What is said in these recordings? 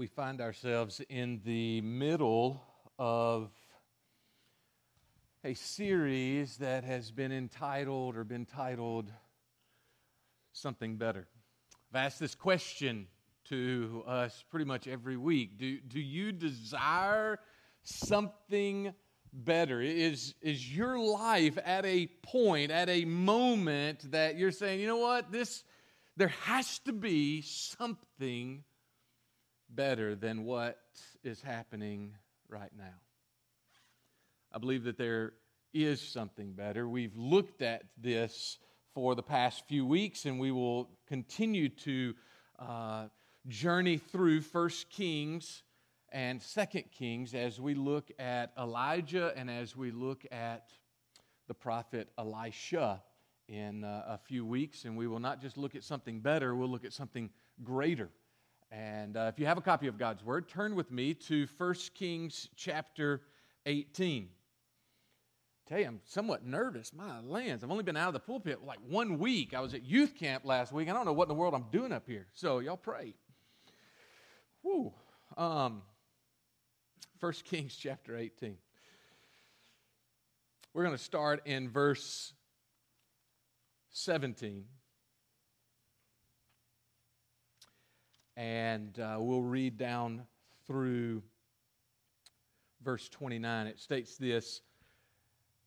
we find ourselves in the middle of a series that has been entitled or been titled Something Better. I've asked this question to us pretty much every week. Do, do you desire something better? Is, is your life at a point, at a moment that you're saying, you know what, this, there has to be something better than what is happening right now. I believe that there is something better. We've looked at this for the past few weeks, and we will continue to uh, journey through First Kings and Second Kings as we look at Elijah and as we look at the prophet Elisha in uh, a few weeks. And we will not just look at something better, we'll look at something greater. And uh, if you have a copy of God's Word, turn with me to 1 Kings chapter 18. Tell you, I'm somewhat nervous. My lands, I've only been out of the pulpit like one week. I was at youth camp last week. I don't know what in the world I'm doing up here. So y'all pray. Whew. Um, 1 Kings chapter 18. We're going to start in verse 17. And uh, we'll read down through verse 29. It states this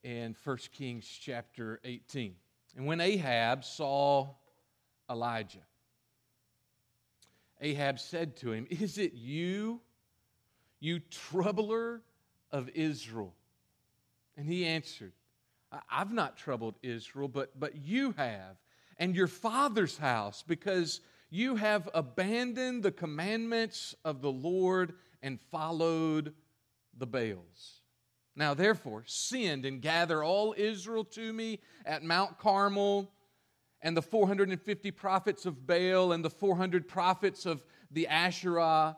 in 1 Kings chapter 18. And when Ahab saw Elijah, Ahab said to him, Is it you, you troubler of Israel? And he answered, I've not troubled Israel, but, but you have, and your father's house, because you have abandoned the commandments of the Lord and followed the Baals. Now, therefore, send and gather all Israel to me at Mount Carmel, and the 450 prophets of Baal, and the 400 prophets of the Asherah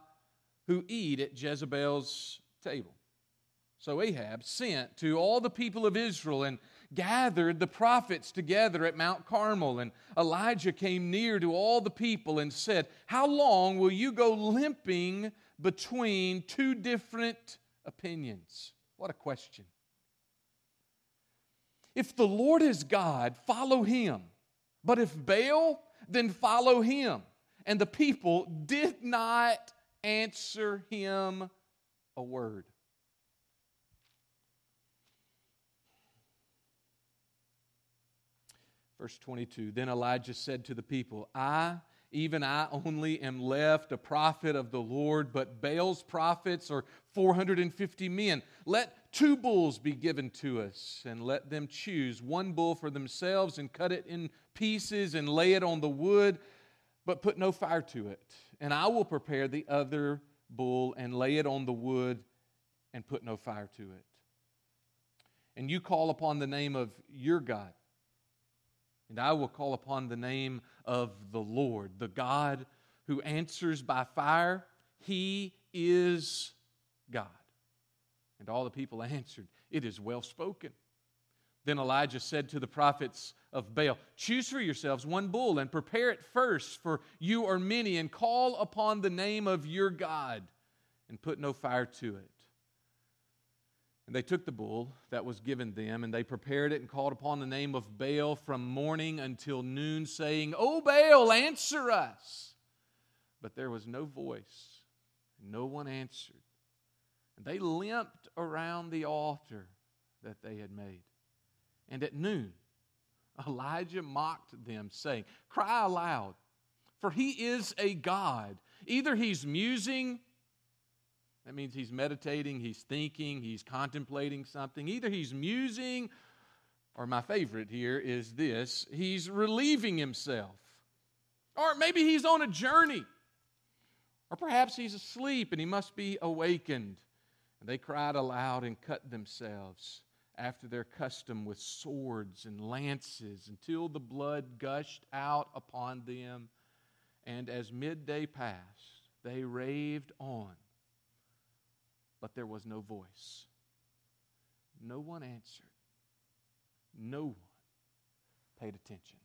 who eat at Jezebel's table. So Ahab sent to all the people of Israel and gathered the prophets together at Mount Carmel. And Elijah came near to all the people and said, How long will you go limping between two different opinions? What a question. If the Lord is God, follow him. But if Baal, then follow him. And the people did not answer him a word. Verse 22 Then Elijah said to the people, I, even I only, am left a prophet of the Lord, but Baal's prophets are 450 men. Let two bulls be given to us, and let them choose one bull for themselves and cut it in pieces and lay it on the wood, but put no fire to it. And I will prepare the other bull and lay it on the wood and put no fire to it. And you call upon the name of your God and I will call upon the name of the Lord, the God who answers by fire. He is God. And all the people answered, It is well spoken. Then Elijah said to the prophets of Baal, Choose for yourselves one bull and prepare it first, for you are many, and call upon the name of your God, and put no fire to it. And they took the bull that was given them, and they prepared it and called upon the name of Baal from morning until noon, saying, O Baal, answer us. But there was no voice, no one answered. And they limped around the altar that they had made. And at noon, Elijah mocked them, saying, Cry aloud, for he is a God. Either he's musing that means he's meditating, he's thinking, he's contemplating something. Either he's musing, or my favorite here is this he's relieving himself. Or maybe he's on a journey. Or perhaps he's asleep and he must be awakened. And they cried aloud and cut themselves after their custom with swords and lances until the blood gushed out upon them. And as midday passed, they raved on but there was no voice. No one answered. No one paid attention.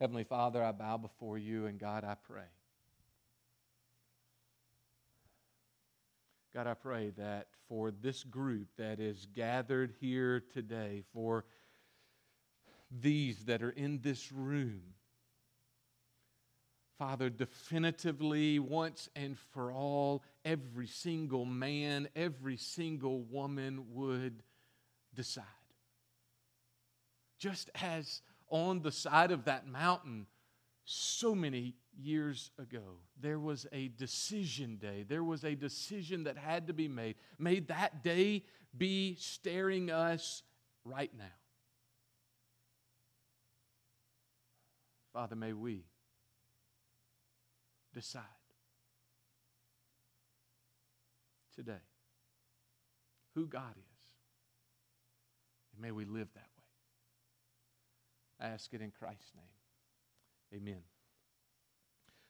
Heavenly Father, I bow before you, and God, I pray God, I pray that for this group that is gathered here today, for these that are in this room, Father, definitively, once and for all, every single man, every single woman would decide. Just as on the side of that mountain, so many years ago, there was a decision day. There was a decision that had to be made. May that day be staring us right now. Father, may we decide today who God is. And may we live that way. I ask it in Christ's name. Amen.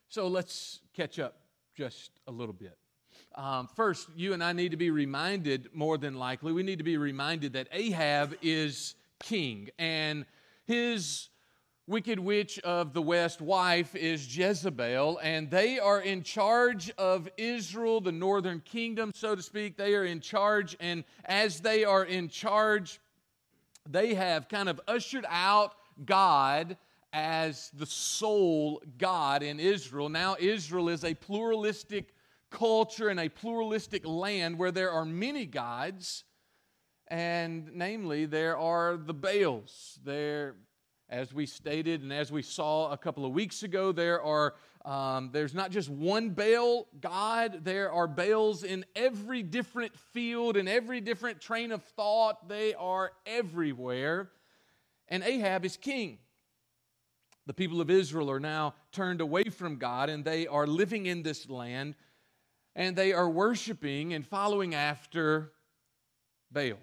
So let's catch up just a little bit. Um, first, you and I need to be reminded, more than likely, we need to be reminded that Ahab is king and his wicked witch of the west wife is Jezebel, and they are in charge of Israel, the northern kingdom, so to speak. They are in charge, and as they are in charge, they have kind of ushered out God as the sole God in Israel. Now, Israel is a pluralistic culture and a pluralistic land where there are many gods, and namely, there are the Baals. There as we stated and as we saw a couple of weeks ago, there are um, there's not just one Baal God. There are Baals in every different field, in every different train of thought. They are everywhere. And Ahab is king. The people of Israel are now turned away from God and they are living in this land and they are worshiping and following after Baal.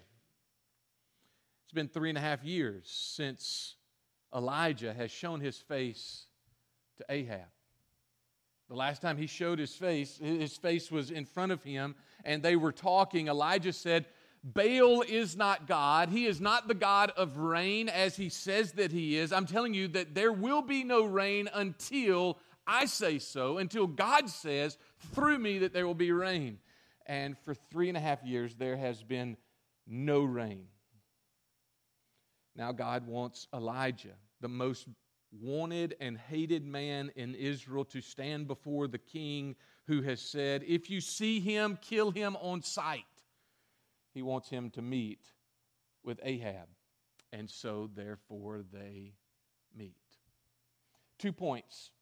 It's been three and a half years since Elijah has shown his face to Ahab. The last time he showed his face, his face was in front of him, and they were talking. Elijah said, Baal is not God. He is not the God of rain as he says that he is. I'm telling you that there will be no rain until I say so, until God says through me that there will be rain. And for three and a half years, there has been no rain. Now God wants Elijah, the most wanted and hated man in Israel, to stand before the king who has said, If you see him, kill him on sight. He wants him to meet with Ahab. And so, therefore, they meet. Two points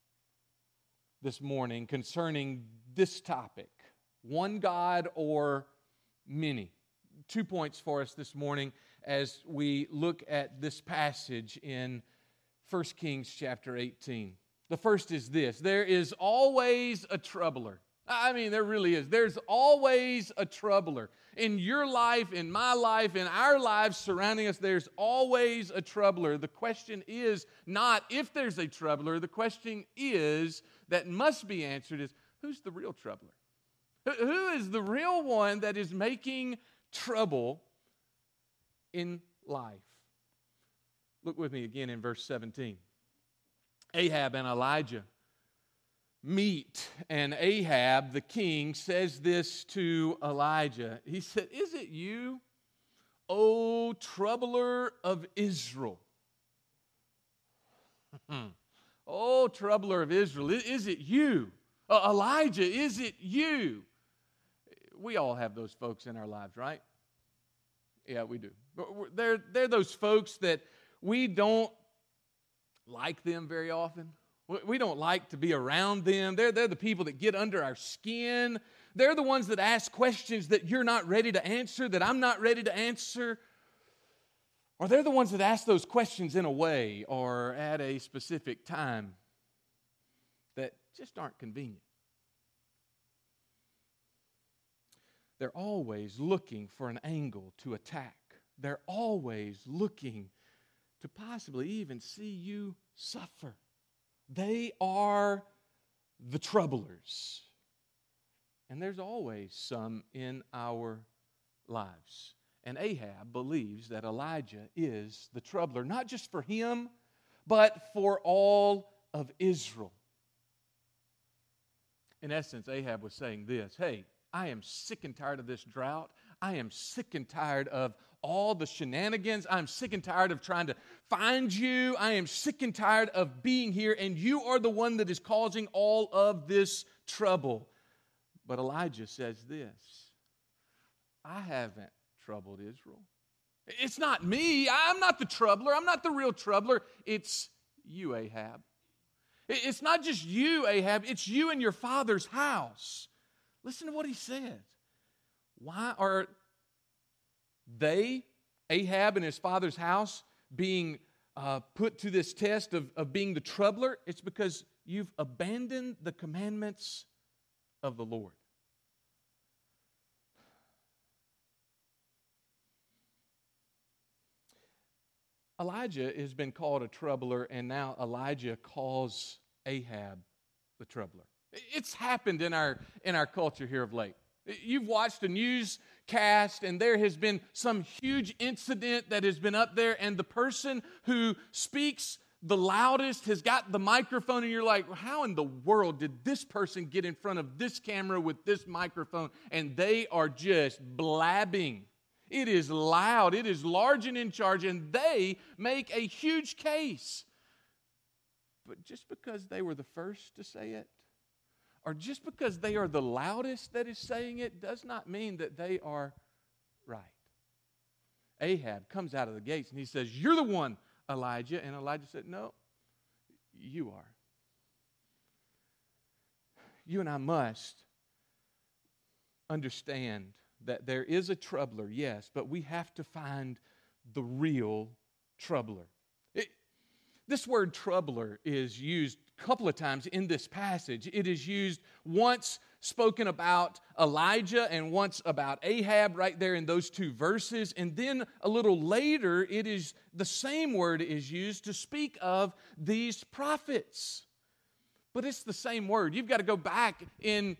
this morning concerning this topic one God or many. Two points for us this morning as we look at this passage in 1 Kings chapter 18. The first is this there is always a troubler. I mean, there really is. There's always a troubler. In your life, in my life, in our lives surrounding us, there's always a troubler. The question is not if there's a troubler, the question is that must be answered is who's the real troubler? Who is the real one that is making trouble in life. Look with me again in verse 17. Ahab and Elijah meet, and Ahab, the king, says this to Elijah. He said, Is it you, O troubler of Israel? oh, troubler of Israel, is it you? Uh, Elijah, is it you? We all have those folks in our lives, right? Yeah, we do. They're, they're those folks that we don't like them very often. We don't like to be around them. They're, they're the people that get under our skin. They're the ones that ask questions that you're not ready to answer, that I'm not ready to answer. Or they're the ones that ask those questions in a way or at a specific time that just aren't convenient. They're always looking for an angle to attack. They're always looking to possibly even see you suffer. They are the troublers. And there's always some in our lives. And Ahab believes that Elijah is the troubler, not just for him, but for all of Israel. In essence, Ahab was saying this Hey, I am sick and tired of this drought. I am sick and tired of all the shenanigans. I'm sick and tired of trying to find you. I am sick and tired of being here, and you are the one that is causing all of this trouble. But Elijah says this I haven't troubled Israel. It's not me. I'm not the troubler. I'm not the real troubler. It's you, Ahab. It's not just you, Ahab, it's you and your father's house. Listen to what he said. Why are they, Ahab and his father's house, being uh, put to this test of, of being the troubler? It's because you've abandoned the commandments of the Lord. Elijah has been called a troubler, and now Elijah calls Ahab the troubler. It's happened in our, in our culture here of late. You've watched a newscast, and there has been some huge incident that has been up there, and the person who speaks the loudest has got the microphone, and you're like, how in the world did this person get in front of this camera with this microphone? And they are just blabbing it is loud, it is large and in charge, and they make a huge case. But just because they were the first to say it, or just because they are the loudest that is saying it, does not mean that they are right. Ahab comes out of the gates and he says, You're the one, Elijah. And Elijah said, No, you are. You and I must understand that there is a troubler, yes, but we have to find the real troubler. This word troubler is used a couple of times in this passage. It is used once spoken about Elijah and once about Ahab right there in those two verses. And then a little later, it is the same word is used to speak of these prophets. But it's the same word. You've got to go back in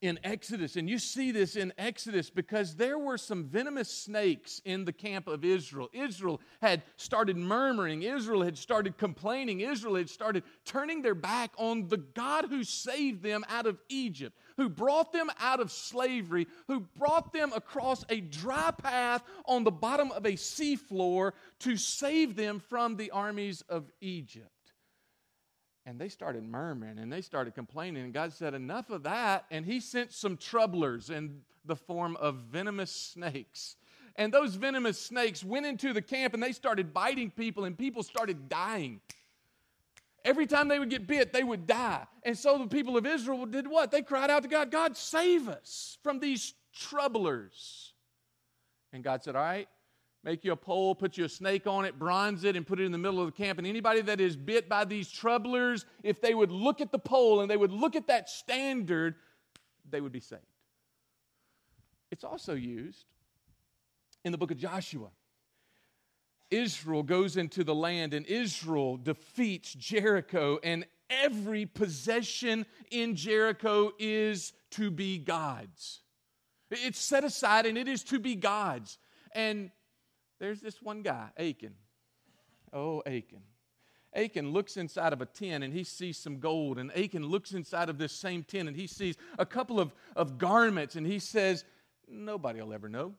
in Exodus, and you see this in Exodus because there were some venomous snakes in the camp of Israel. Israel had started murmuring, Israel had started complaining, Israel had started turning their back on the God who saved them out of Egypt, who brought them out of slavery, who brought them across a dry path on the bottom of a seafloor to save them from the armies of Egypt. And they started murmuring and they started complaining. And God said, Enough of that. And He sent some troublers in the form of venomous snakes. And those venomous snakes went into the camp and they started biting people, and people started dying. Every time they would get bit, they would die. And so the people of Israel did what? They cried out to God, God, save us from these troublers. And God said, All right, make you a pole, put you a snake on it, bronze it, and put it in the middle of the camp. And anybody that is bit by these troublers, if they would look at the pole and they would look at that standard, they would be saved. It's also used in the book of Joshua. Israel goes into the land and Israel defeats Jericho, and every possession in Jericho is to be God's. It's set aside and it is to be God's. And there's this one guy, Achan. Oh, Achan. Achan looks inside of a tin and he sees some gold. And Achan looks inside of this same tin and he sees a couple of, of garments and he says, Nobody will ever know.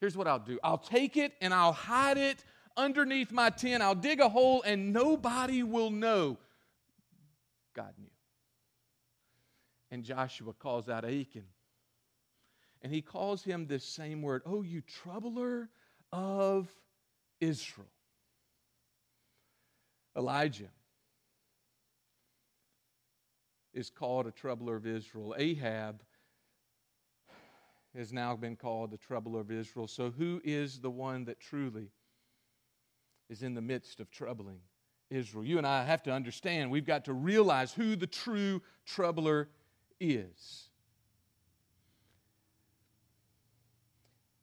Here's what I'll do I'll take it and I'll hide it underneath my tin. I'll dig a hole and nobody will know. God knew. And Joshua calls out Achan and he calls him this same word Oh, you troubler of Israel. Elijah is called a troubler of Israel. Ahab has now been called the troubler of Israel. So, who is the one that truly is in the midst of troubling Israel? You and I have to understand, we've got to realize who the true troubler is.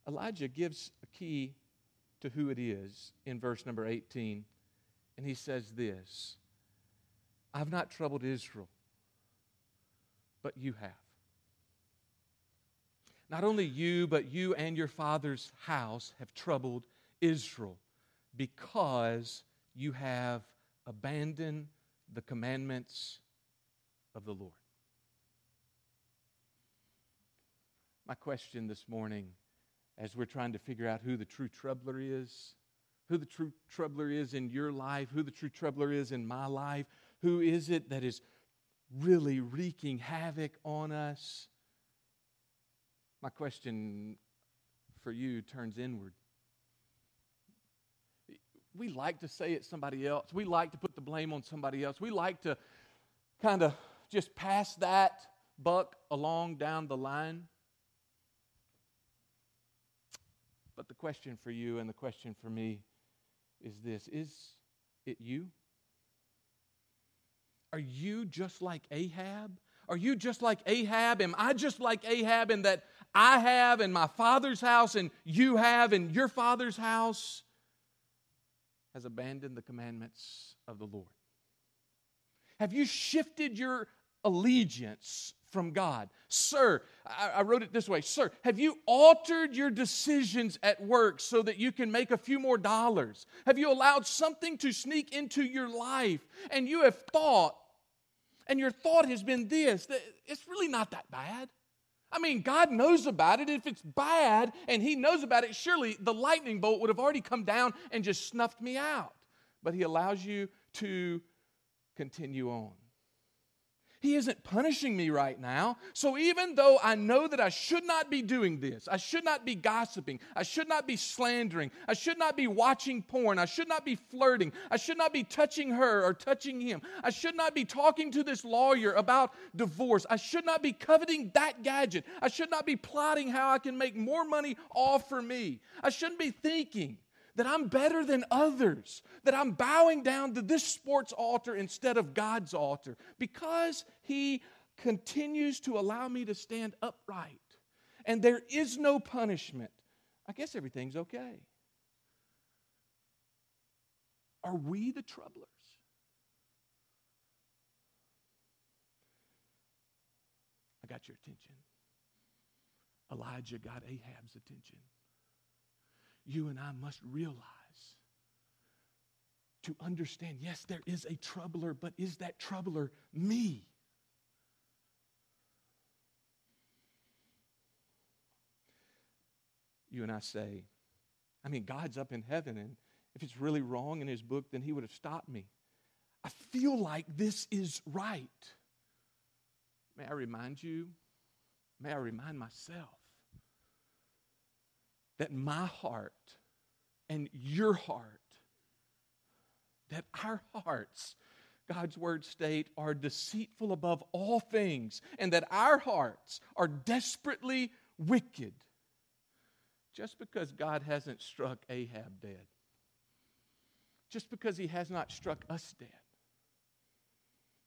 Elijah gives a key to who it is in verse number 18. And he says this I've not troubled Israel, but you have. Not only you, but you and your father's house have troubled Israel because you have abandoned the commandments of the Lord. My question this morning, as we're trying to figure out who the true troubler is, who the true troubler is in your life, who the true troubler is in my life, who is it that is really wreaking havoc on us? My question for you turns inward. We like to say it's somebody else. We like to put the blame on somebody else. We like to kind of just pass that buck along down the line. But the question for you and the question for me is this Is it you? Are you just like Ahab? Are you just like Ahab? Am I just like Ahab in that I have in my father's house and you have in your father's house has abandoned the commandments of the Lord? Have you shifted your allegiance from God. Sir, I, wrote it this way Sir, have you altered your decisions at work so that you can make a few more dollars? Have you allowed something to sneak into your life and you have thought, and your thought has been this that it's really not that bad? I mean, God knows about it. If it's bad and He knows about it, surely the lightning bolt would have already come down and just snuffed me out. But He allows you to continue on. He isn't punishing me right now. So even though I know that I should not be doing this, I should not be gossiping, I should not be slandering, I should not be watching porn, I should not be flirting, I should not be touching her or touching him, I should not be talking to this lawyer about divorce, I should not be coveting that gadget, I should not be plotting how I can make more money off for me, I shouldn't be thinking that I'm better than others, that I'm bowing down to this sports altar instead of God's altar, because He continues to allow me to stand upright and there is no punishment, I guess everything's okay. Are we the troublers? I got your attention. Elijah got Ahab's attention you and I must realize to understand yes, there is a troubler, but is that troubler me? You and I say, I mean, God's up in heaven, and if it's really wrong in his book, then he would have stopped me. I feel like this is right. May I remind you? May I remind myself that my heart and your heart, that our hearts, God's word state, are deceitful above all things, and that our hearts are desperately wicked. Just because God hasn't struck Ahab dead, just because he has not struck us dead,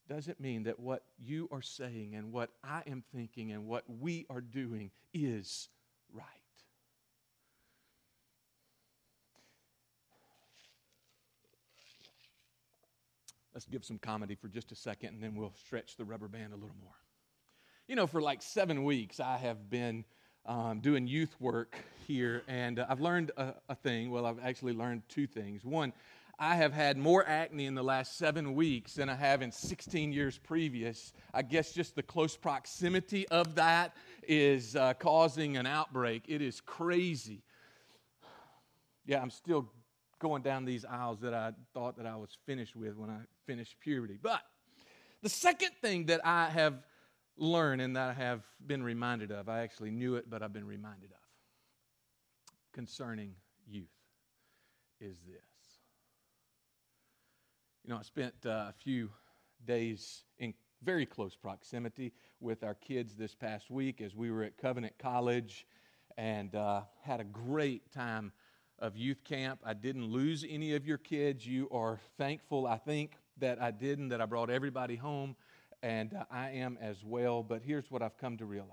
doesn't mean that what you are saying and what I am thinking and what we are doing is right. Let's give some comedy for just a second and then we'll stretch the rubber band a little more. You know, for like seven weeks, I have been um, doing youth work here, and uh, I've learned a, a thing. Well, I've actually learned two things. One, I have had more acne in the last seven weeks than I have in 16 years previous. I guess just the close proximity of that is uh, causing an outbreak. It is crazy. Yeah, I'm still going down these aisles that I thought that I was finished with when I finished puberty. But the second thing that I have learned and that I have been reminded of, I actually knew it, but I've been reminded of concerning youth is this. You know, I spent uh, a few days in very close proximity with our kids this past week as we were at Covenant College and uh, had a great time of youth camp. I didn't lose any of your kids. You are thankful, I think, that I didn't, that I brought everybody home, and uh, I am as well. But here's what I've come to realize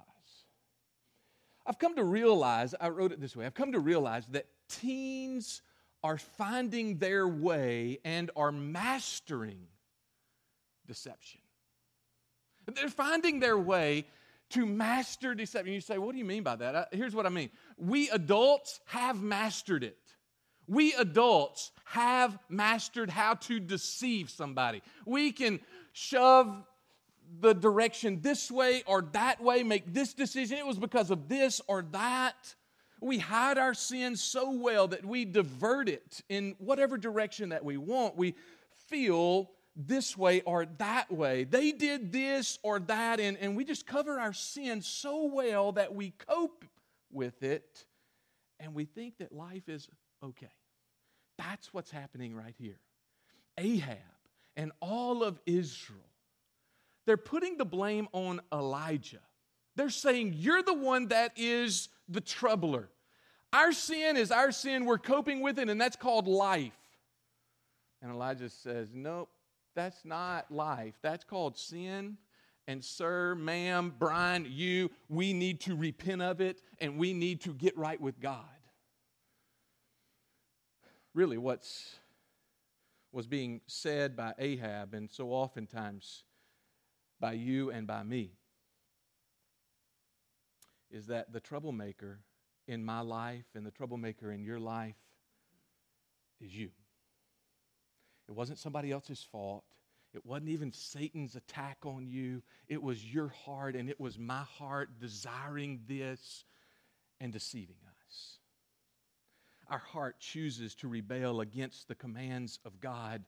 I've come to realize, I wrote it this way I've come to realize that teens are finding their way and are mastering deception. They're finding their way to master deception. You say, what do you mean by that? Here's what I mean. We adults have mastered it. We adults have mastered how to deceive somebody. We can shove the direction this way or that way, make this decision. It was because of this or that. We hide our sin so well that we divert it in whatever direction that we want. We feel this way or that way. They did this or that, and, and we just cover our sin so well that we cope with it and we think that life is okay. That's what's happening right here. Ahab and all of Israel, they're putting the blame on Elijah. They're saying, You're the one that is the troubler. Our sin is our sin. We're coping with it, and that's called life. And Elijah says, Nope, that's not life. That's called sin. And, sir, ma'am, Brian, you, we need to repent of it and we need to get right with God. Really, what's was being said by Ahab and so oftentimes by you and by me is that the troublemaker in my life and the troublemaker in your life is you. It wasn't somebody else's fault. It wasn't even Satan's attack on you. It was your heart, and it was my heart desiring this and deceiving us. Our heart chooses to rebel against the commands of God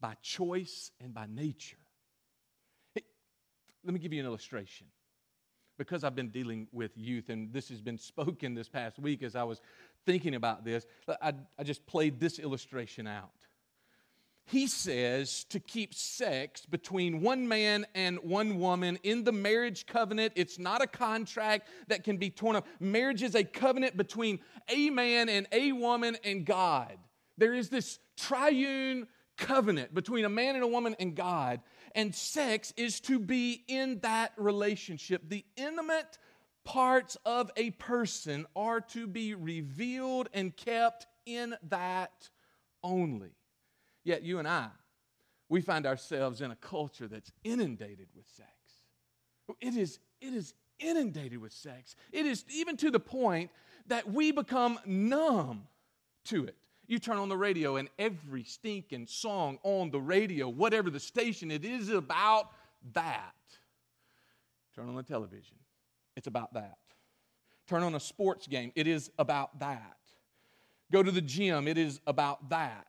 by choice and by nature. Hey, let me give you an illustration. Because I've been dealing with youth, and this has been spoken this past week as I was thinking about this, I, I just played this illustration out he says to keep sex between one man and one woman in the marriage covenant. It's not a contract that can be torn up. Marriage is a covenant between a man and a woman and God. There is this triune covenant between a man and a woman and God, and sex is to be in that relationship. The intimate parts of a person are to be revealed and kept in that only. Yet you and I, we find ourselves in a culture that's inundated with sex. It is, it is inundated with sex. It is even to the point that we become numb to it. You turn on the radio, and every stinking song on the radio, whatever the station, it is about that. Turn on the television, it's about that. Turn on a sports game, it is about that. Go to the gym, it is about that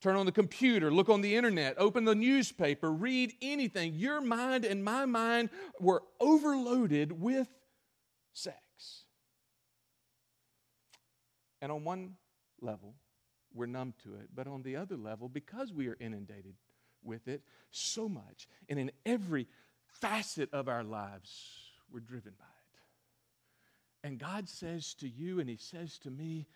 turn on the computer, look on the internet, open the newspaper, read anything. Your mind and my mind were overloaded with sex. And on one level, we're numb to it. But on the other level, because we are inundated with it so much, and in every facet of our lives, we're driven by it. And God says to you, and He says to me,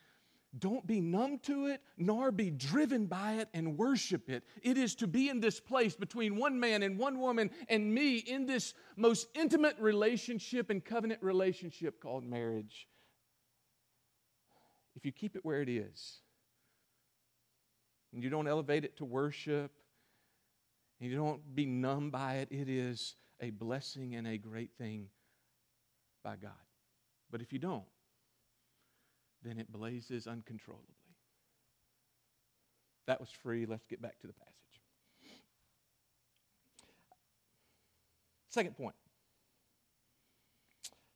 don't be numb to it, nor be driven by it and worship it. It is to be in this place between one man and one woman and me in this most intimate relationship and covenant relationship called marriage. If you keep it where it is, and you don't elevate it to worship, and you don't be numb by it, it is a blessing and a great thing by God. But if you don't, then it blazes uncontrollably. That was free. Let's get back to the passage. Second point.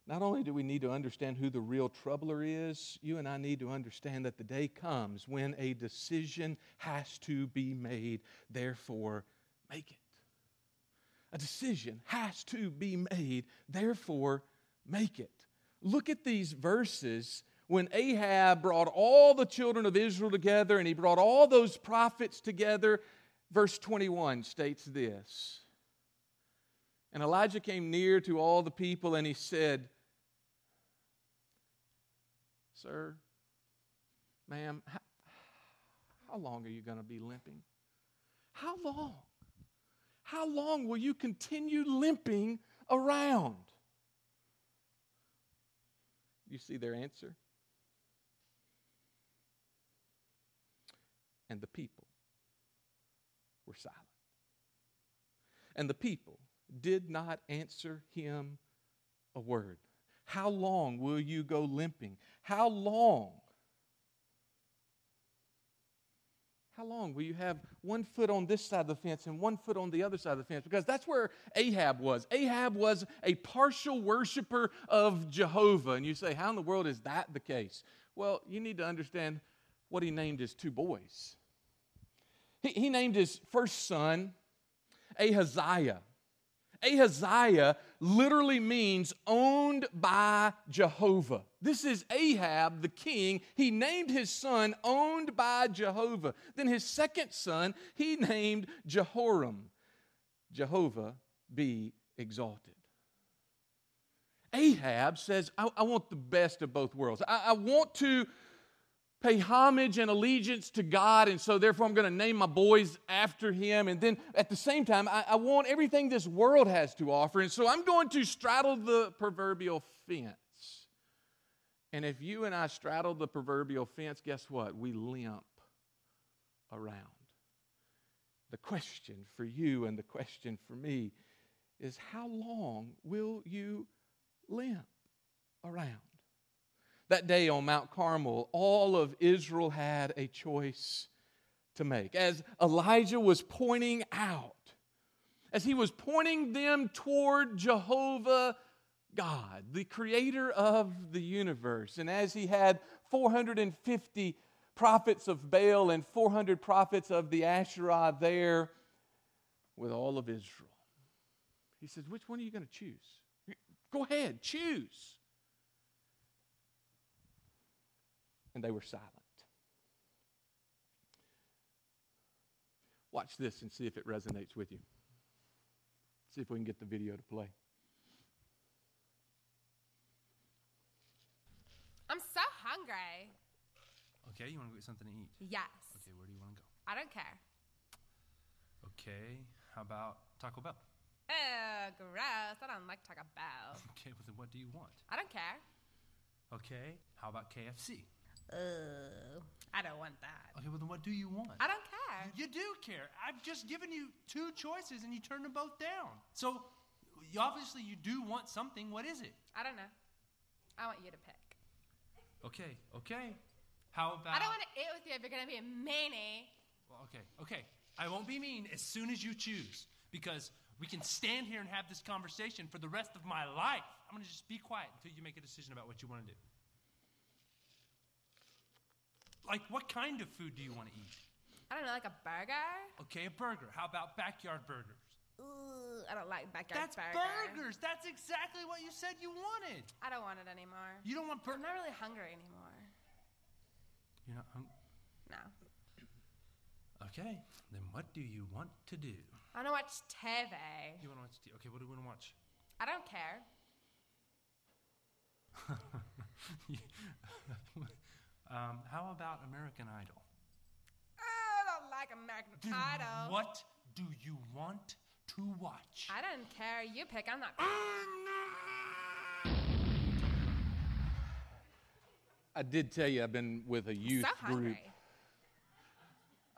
Not only do we need to understand who the real troubler is, you and I need to understand that the day comes when a decision has to be made. Therefore, make it. A decision has to be made. Therefore, make it. Look at these verses when Ahab brought all the children of Israel together and he brought all those prophets together, verse 21 states this. And Elijah came near to all the people and he said, Sir, ma'am, how, how long are you going to be limping? How long? How long will you continue limping around? You see their answer? And the people were silent. And the people did not answer him a word. How long will you go limping? How long? How long will you have one foot on this side of the fence and one foot on the other side of the fence? Because that's where Ahab was. Ahab was a partial worshiper of Jehovah. And you say, how in the world is that the case? Well, you need to understand what he named his two boys. He, he named his first son Ahaziah. Ahaziah literally means owned by Jehovah. This is Ahab, the king. He named his son owned by Jehovah. Then his second son, he named Jehoram. Jehovah be exalted. Ahab says, I, I want the best of both worlds. I, I want to pay homage and allegiance to God, and so therefore I'm going to name my boys after him. And then at the same time, I, I, want everything this world has to offer, and so I'm going to straddle the proverbial fence. And if you and I straddle the proverbial fence, guess what? We limp around. The question for you and the question for me is how long will you limp around? That day on Mount Carmel, all of Israel had a choice to make. As Elijah was pointing out, as he was pointing them toward Jehovah God, the creator of the universe, and as he had 450 prophets of Baal and 400 prophets of the Asherah there with all of Israel, he says, Which one are you going to choose? Go ahead, choose. And they were silent. Watch this and see if it resonates with you. See if we can get the video to play. I'm so hungry. Okay, you want to get something to eat? Yes. Okay, where do you want to go? I don't care. Okay, how about Taco Bell? Ew, gross. I don't like Taco Bell. Okay, well then what do you want? I don't care. Okay, how about KFC? Ugh, I don't want that. Okay, well then what do you want? I don't care. You do care. I've just given you two choices and you turned them both down. So you, obviously you do want something. What is it? I don't know. I want you to pick. Okay, okay. How about I don't want to eat with you if you're going to be a meanie. Well, okay, okay. I won't be mean as soon as you choose because we can stand here and have this conversation for the rest of my life. I'm going to just be quiet until you make a decision about what you want to do. Like, what kind of food do you want to eat? I don't know, like a burger? Okay, a burger. How about backyard burgers? Ooh, I don't like backyard That's burger. burgers. That's exactly what you said you wanted. I don't want it anymore. You don't want burgers? I'm not really hungry anymore. You're not hungry. No. Okay, then what do you want to do? I want to watch TV. You want to watch TV? Okay, what do you want to watch? I don't care. um, how about American Idol? I don't like American Then Idol. What do you want to watch? I don't care. You pick. I'm not. I did tell you I've been with a youth so group. hungry.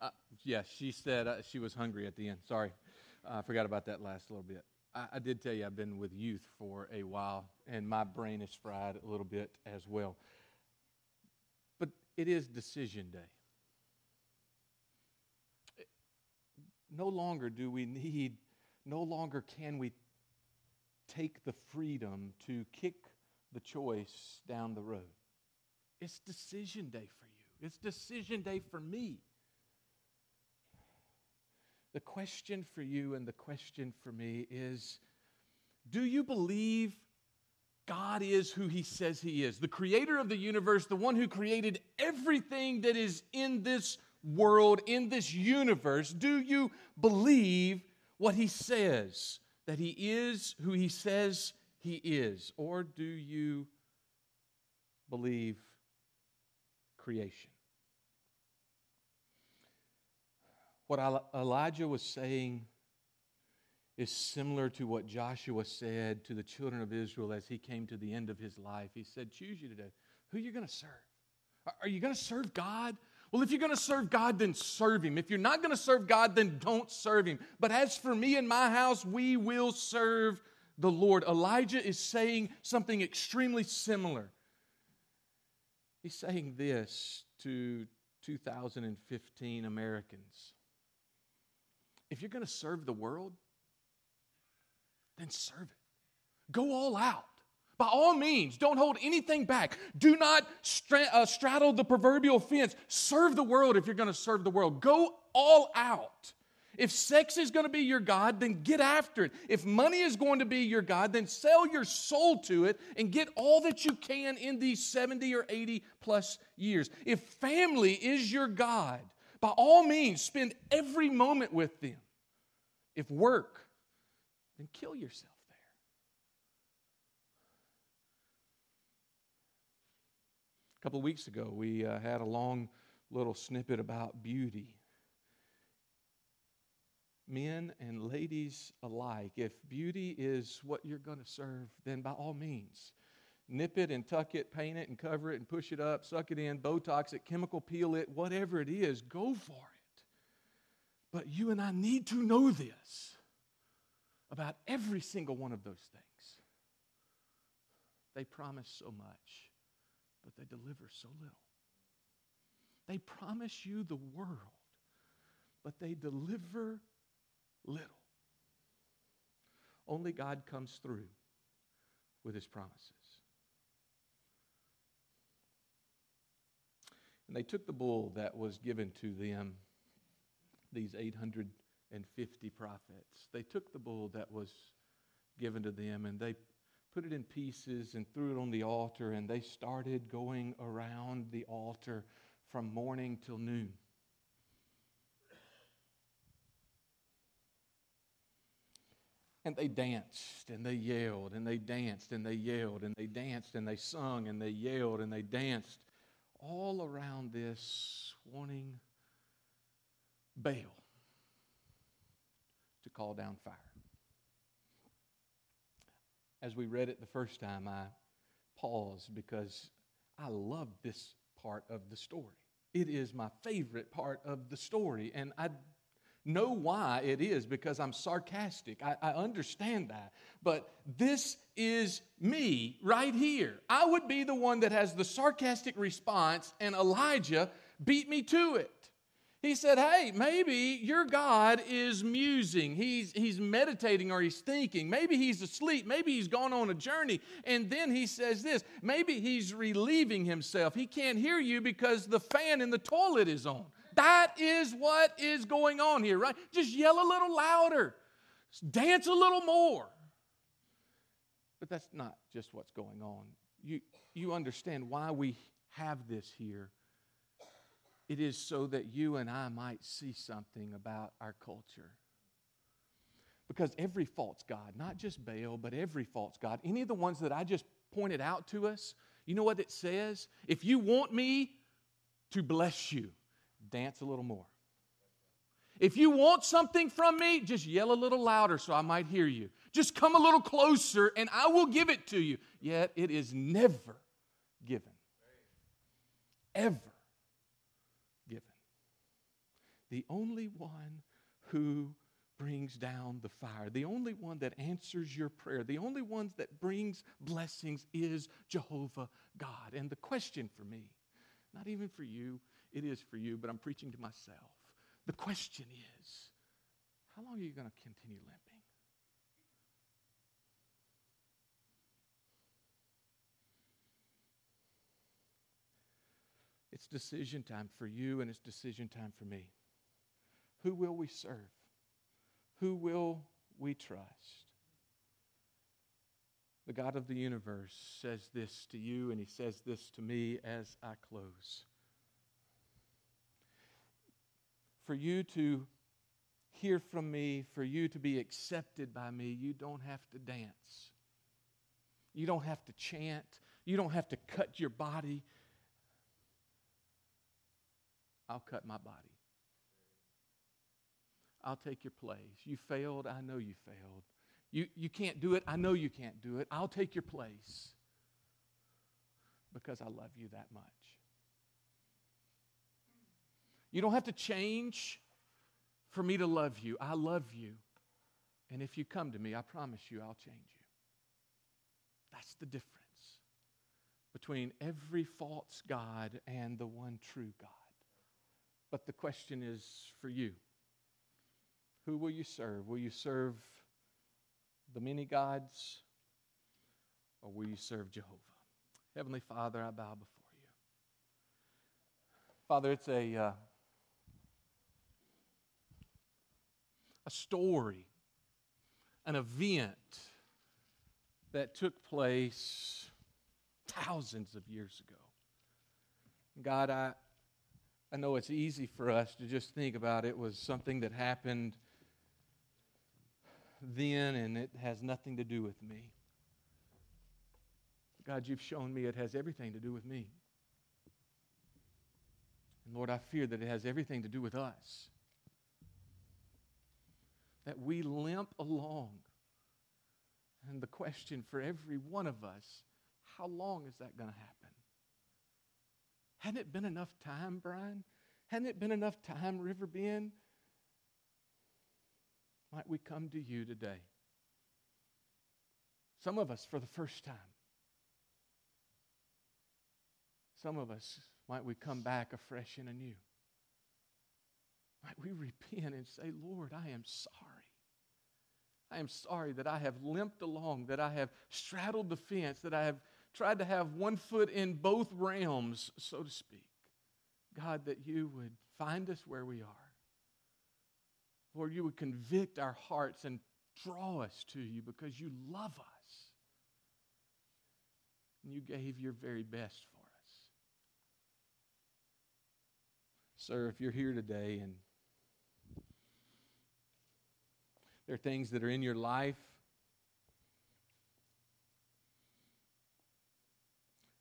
Uh, yes, she said uh, she was hungry at the end. Sorry. Uh, I forgot about that last little bit. I, I did tell you I've been with youth for a while, and my brain is fried a little bit as well. It is decision day. No longer do we need, no longer can we take the freedom to kick the choice down the road. It's decision day for you, it's decision day for me. The question for you and the question for me is do you believe God is who he says he is? The creator of the universe, the one who created everything that is in this world, in this universe. Do you believe what he says? That he is who he says he is? Or do you believe creation? What Elijah was saying is similar to what Joshua said to the children of Israel as he came to the end of his life. He said, Choose you today. Who are you going to serve? Are you going to serve God? Well, if you're going to serve God, then serve Him. If you're not going to serve God, then don't serve Him. But as for me and my house, we will serve the Lord. Elijah is saying something extremely similar. He's saying this to 2015 Americans. If you're going to serve the world, serve it. Go all out. By all means, don't hold anything back. Do not stra- uh, straddle the proverbial fence. Serve the world if you're going to serve the world. Go all out. If sex is going to be your God, then get after it. If money is going to be your God, then sell your soul to it and get all that you can in these 70 or 80 plus years. If family is your God, by all means, spend every moment with them. If work, then kill yourself there. A couple of weeks ago, we uh, had a long little snippet about beauty men and ladies alike, if beauty is what you're going to serve, then by all means, nip it and tuck it, paint it and cover it and push it up, suck it in, Botox it, chemical peel it, whatever it is, go for it. But you and I need to know this about every single one of those things. They promise so much, but they deliver so little. They promise you the world, but they deliver little. Only God comes through with his promises. And they took the bull that was given to them, these 850 prophets. They took the bull that was given to them and they put it in pieces and threw it on the altar, and they started going around the altar from morning till noon. And they danced and they yelled and they danced and they yelled and they danced and they sung and they yelled and they danced all around this, wanting Baal to call down fire. As we read it the first time, I paused because I love this part of the story. It is my favorite part of the story, and I know why it is because I'm sarcastic. I, I, understand that. But this is me right here. I would be the one that has the sarcastic response, and Elijah beat me to it. He said, Hey, maybe your God is musing. He's, he's meditating or he's thinking. Maybe he's asleep. Maybe he's gone on a journey. And then he says this maybe he's relieving himself. He can't hear you because the fan in the toilet is on. That is what is going on here, right? Just yell a little louder, dance a little more. But that's not just what's going on. You, you understand why we have this here. It is so that you and I might see something about our culture. Because every false God, not just Baal, but every false God, any of the ones that I just pointed out to us, you know what it says? If you want me to bless you, dance a little more. If you want something from me, just yell a little louder so I might hear you. Just come a little closer and I will give it to you. Yet it is never given. Ever. The only one who brings down the fire, the only one that answers your prayer, the only one that brings blessings is Jehovah God. And the question for me, not even for you, it is for you, but I'm preaching to myself. The question is how long are you going to continue limping? It's decision time for you, and it's decision time for me. Who will we serve? Who will we trust? The God of the universe says this to you, and He says this to me as I close. for you to hear from me, for you to be accepted by me, you don't have to dance. You don't have to chant. You don't have to cut your body. I'll cut my body. I'll take your place. You failed. I know you failed. You, you can't do it. I know you can't do it. I'll take your place because I love you that much. You don't have to change for me to love you. I love you. And if you come to me, I promise you I'll change you. That's the difference between every false God and the one true God. But the question is for you Who will you serve? Will you serve the many gods or will you serve Jehovah? Heavenly Father, I bow before you. Father, it's a, uh, a story, an event that took place thousands of years ago. God, I, I know it's easy for us to just think about it was something that happened then and it has nothing to do with me. God, you've shown me it has everything to do with me. And Lord, I fear that it has everything to do with us. That we limp along. And the question for every one of us how long is that going to happen? Hadn't it been enough time, Brian? Hadn't it been enough time, Riverbend? Might we come to you today? Some of us for the first time. Some of us, might we come back afresh and anew? Might we repent and say, Lord, I am sorry. I am sorry that I have limped along, that I have straddled the fence, that I have tried to have one foot in both realms, so to speak. God, that you would find us where we are. Lord, you would convict our hearts and draw us to you because you love us. And you gave your very best for us. Sir, if you're here today and there are things that are in your life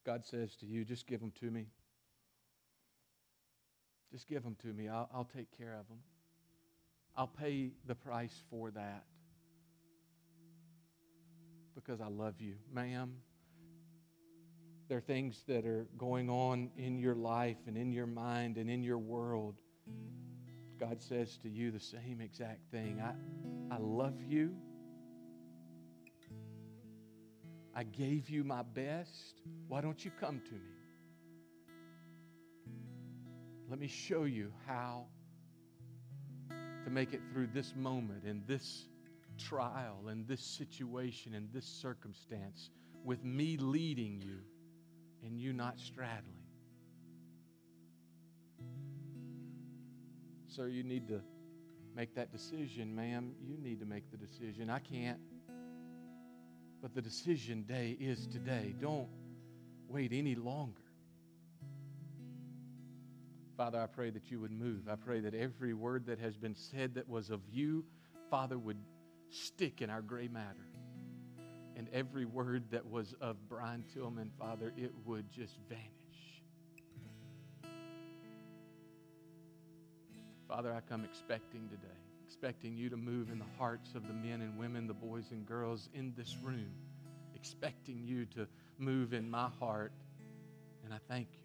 God says to you, just give them to me. Just give them to me. I'll, I'll take care of them. I'll pay the price for that because I love you. Ma'am, there are things that are going on in your life and in your mind and in your world. God says to you the same exact thing. I, I love you. I gave you my best. Why don't you come to me? Let me show you how to make it through this moment and this trial and this situation and this circumstance with me leading you and you not straddling. Sir, you need to make that decision. Ma'am, you need to make the decision. I can't. But the decision day is today. Don't wait any longer. Father, I pray that you would move. I pray that every word that has been said that was of you, Father, would stick in our gray matter. And every word that was of Brian Tillman, Father, it would just vanish. Father, I come expecting today expecting you to move in the hearts of the men and women, the boys and girls in this room, expecting you to move in my heart. And I thank you.